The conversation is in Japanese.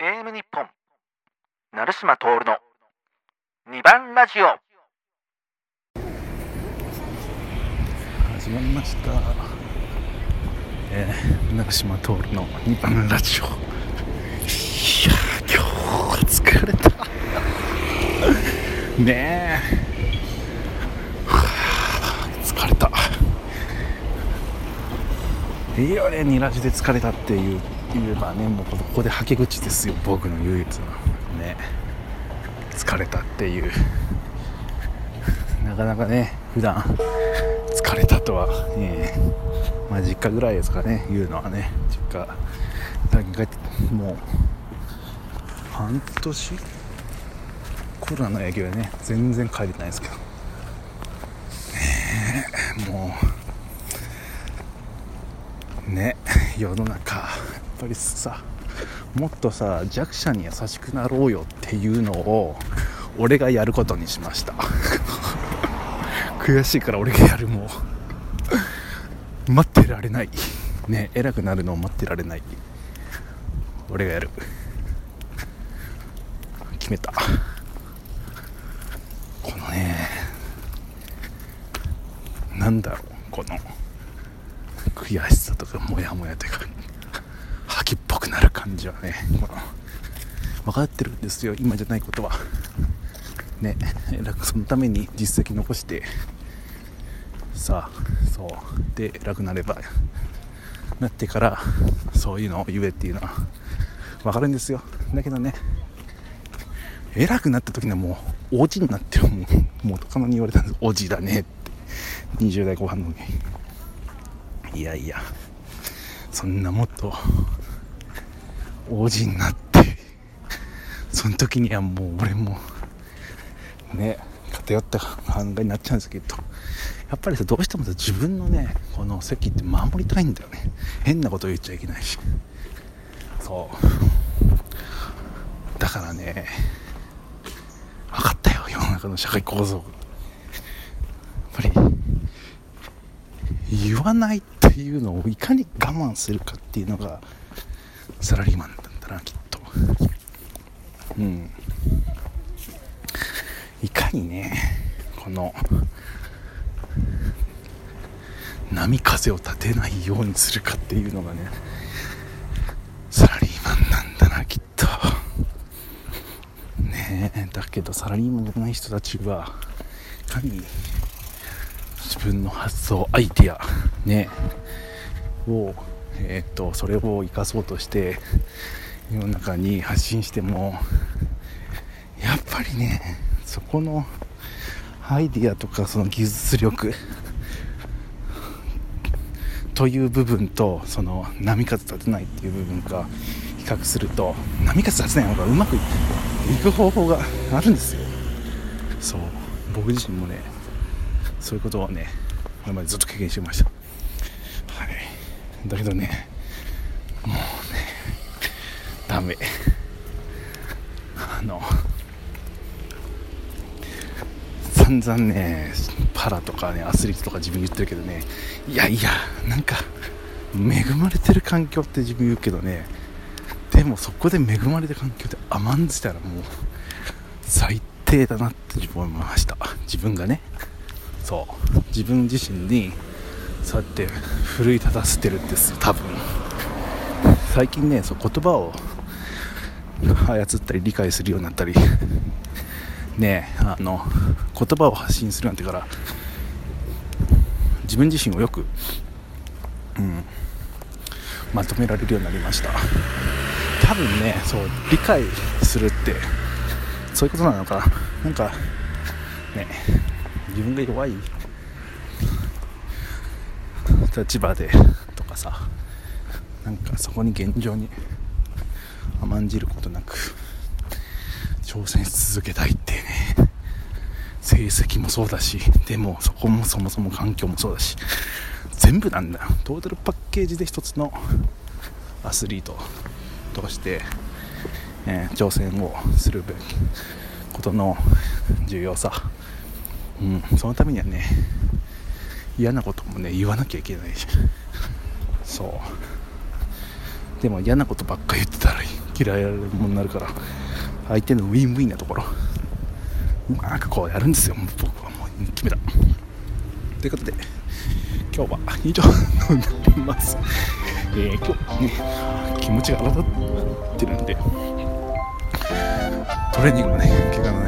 AM 日本。成島徹の2番ラジオ。始まりました、えー、長島徹の2番ラジオ。いや今日は疲れた。ねえ。疲れた。いいよねニラジで疲れたっていう。言えばねもうここではけ口ですよ僕の唯一の。ね。疲れたっていう。なかなかね普段疲れたとは、えまあ、実家ぐらいですかね言うのはね。実家最近帰ってもう半年？コロナの影響でね全然帰れてないですけど。ねもう。ね 世の中。やっぱりさもっとさ弱者に優しくなろうよっていうのを俺がやることにしました。悔しいから俺がやるもう。待ってられない。ね偉くなるのを待ってられない。俺がやる。決めた。このねなんだろうこの。悔しさとかモヤモヤというか吐きっぽくなる感じはねこの分かってるんですよ。今じゃないことは。ねそのために実績残して。さあそう。で偉くなればなってからそういうのを言えっていうのは分かるんですよ。だけどね偉くなった時にはもうおじになってるもう元カノに言われたんです。おじだねって。20代後半の時いやいやそんなもっとおじになってその時にはもう俺もね偏った考えになっちゃうんですけどやっぱりさどうしても自分のねこの席って守りたいんだよね。変なこと言っちゃいけないし。そう。だからね分かったよ世の中の社会構造。やっぱり言わないってていうのをいかに我慢するかっていうのがサラリーマンなんだなきっと。うん。いかにねこの波風を立てないようにするかっていうのがねサラリーマンなんだなきっと。ねえだけどサラリーマンじゃない人たちはいかに自分の発想アイディア。ね。をえっ、とそれを生かそうとして世の中に発信してもやっぱりねそこのアイディアとかその技術力という部分とその波風立てないっていう部分が比較すると波風立てない方がうまくいく方法があるんですよ。そう。僕自身もねそういうことをねこれまでずっと経験してました。はい。だけどねもうねダメ。あの散々ねパラとかねアスリートとか自分言ってるけどねいやいやなんか恵まれてる環境って自分言うけどねでもそこで恵まれた環境で甘んじたらもう最低だなって自分思いました。自分がね。そう。自分自身にそうやって奮い立たせてるんです多分。最近ねそう言葉を操ったり理解するようになったり。ねあの言葉を発信するなってから自分自身をよく、うん、まとめられるようになりました。多分ねそう理解するってそういうことなのかな。なんかね自分が弱い。立場でとかさ。なんかそこに現状に甘んじることなく挑戦し続けたいってね。成績もそうだしでもそこもそもそも環境もそうだし全部なんだ。トータルパッケージで一つのアスリートとして、えー挑戦をするべきことの重要さ、うん、そのためにはね嫌なこともね言わなきゃいけないしそう。でも嫌なことばっか言ってたら嫌いなものになるから。相手のウィンウィンなところ。うまくこうやるんですよ。僕はもう決めた。ということで今日は以上になります、えー、今日ね気持ちが荒立ってるんでトレーニングもね怪我のない